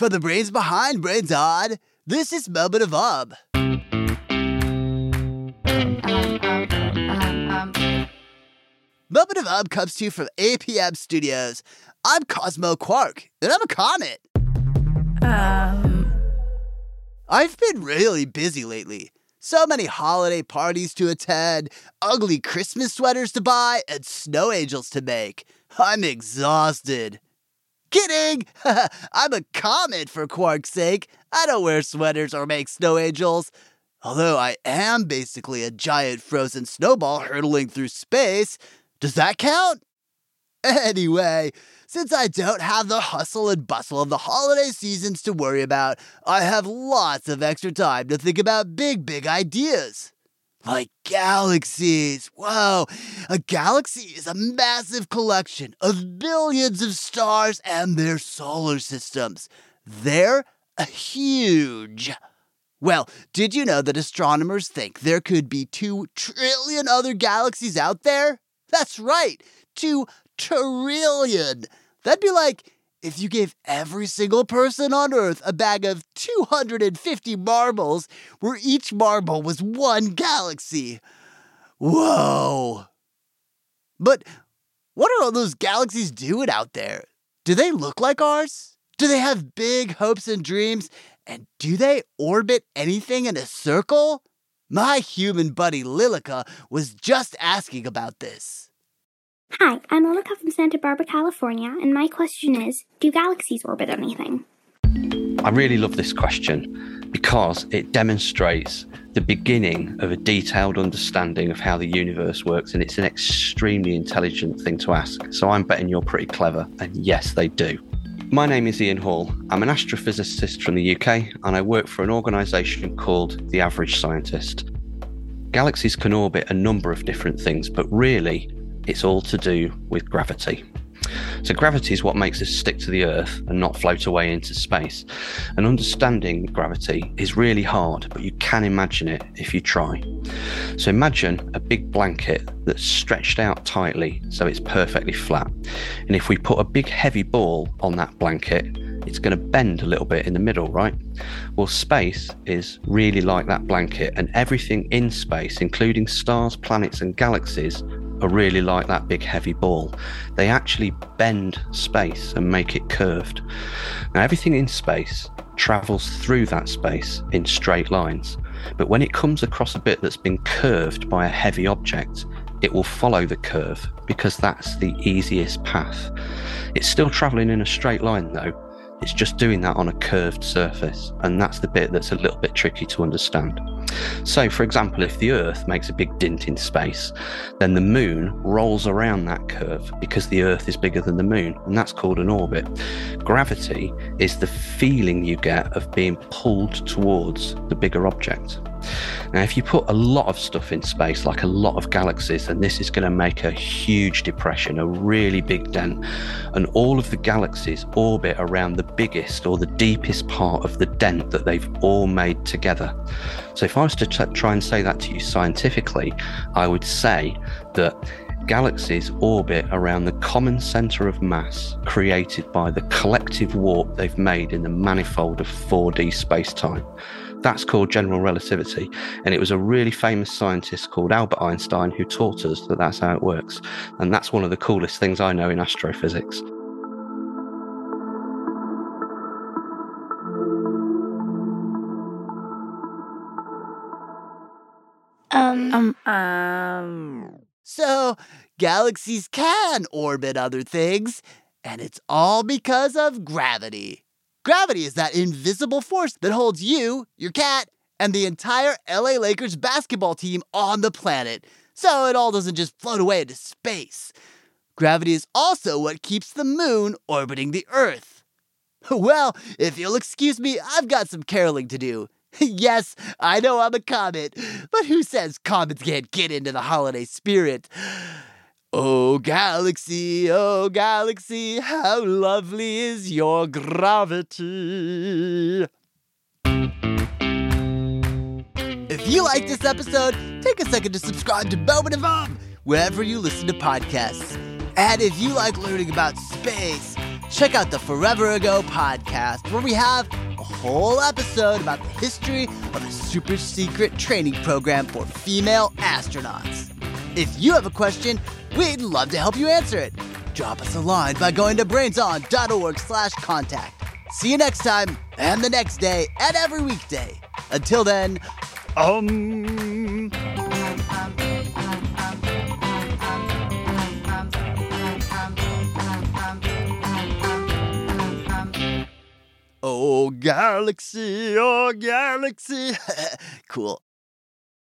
For the brains behind Brains On, this is Moment of Ub. Moment of Ub comes to you from APM Studios. I'm Cosmo Quark, and I'm a comet. Um, I've been really busy lately. So many holiday parties to attend, ugly Christmas sweaters to buy, and snow angels to make. I'm exhausted. Kidding! I'm a comet for Quark's sake. I don't wear sweaters or make snow angels. Although I am basically a giant frozen snowball hurtling through space. Does that count? Anyway, since I don't have the hustle and bustle of the holiday seasons to worry about, I have lots of extra time to think about big, big ideas. Like galaxies. Whoa, a galaxy is a massive collection of billions of stars and their solar systems. They're huge. Well, did you know that astronomers think there could be two trillion other galaxies out there? That's right, two trillion. That'd be like if you gave every single person on Earth a bag of 250 marbles, where each marble was one galaxy. Whoa. But what are all those galaxies doing out there? Do they look like ours? Do they have big hopes and dreams? And do they orbit anything in a circle? My human buddy Lilica was just asking about this. Hi, I'm Lilica from Santa Barbara, California, and my question is Do galaxies orbit anything? I really love this question because it demonstrates the beginning of a detailed understanding of how the universe works, and it's an extremely intelligent thing to ask. So I'm betting you're pretty clever, and yes, they do. My name is Ian Hall. I'm an astrophysicist from the UK, and I work for an organisation called The Average Scientist. Galaxies can orbit a number of different things, but really, it's all to do with gravity. So, gravity is what makes us stick to the Earth and not float away into space. And understanding gravity is really hard, but you can imagine it if you try. So, imagine a big blanket that's stretched out tightly so it's perfectly flat. And if we put a big heavy ball on that blanket, it's going to bend a little bit in the middle, right? Well, space is really like that blanket, and everything in space, including stars, planets, and galaxies, are really like that big heavy ball. They actually bend space and make it curved. Now, everything in space travels through that space in straight lines, but when it comes across a bit that's been curved by a heavy object, it will follow the curve because that's the easiest path. It's still traveling in a straight line though. It's just doing that on a curved surface, and that's the bit that's a little bit tricky to understand. So, for example, if the Earth makes a big dint in space, then the Moon rolls around that curve because the Earth is bigger than the Moon, and that's called an orbit. Gravity is the feeling you get of being pulled towards the bigger object. Now, if you put a lot of stuff in space, like a lot of galaxies, then this is going to make a huge depression, a really big dent. And all of the galaxies orbit around the biggest or the deepest part of the dent that they've all made together. So, if I was to t- try and say that to you scientifically, I would say that galaxies orbit around the common center of mass created by the collective warp they've made in the manifold of 4D space time. That's called general relativity. And it was a really famous scientist called Albert Einstein who taught us that that's how it works. And that's one of the coolest things I know in astrophysics. Um, um, um, So, galaxies can orbit other things, and it's all because of gravity. Gravity is that invisible force that holds you, your cat, and the entire LA Lakers basketball team on the planet, so it all doesn't just float away into space. Gravity is also what keeps the moon orbiting the Earth. Well, if you'll excuse me, I've got some caroling to do. yes, I know I'm a comet, but who says comets can't get into the holiday spirit? Oh, galaxy, oh, galaxy, how lovely is your gravity. If you like this episode, take a second to subscribe to Moment of Om wherever you listen to podcasts. And if you like learning about space, check out the Forever Ago podcast, where we have a whole episode about the history of a super secret training program for female astronauts. If you have a question, we'd love to help you answer it. Drop us a line by going to brainson.org slash contact. See you next time, and the next day, and every weekday. Until then, um... Oh, galaxy, oh, galaxy. cool.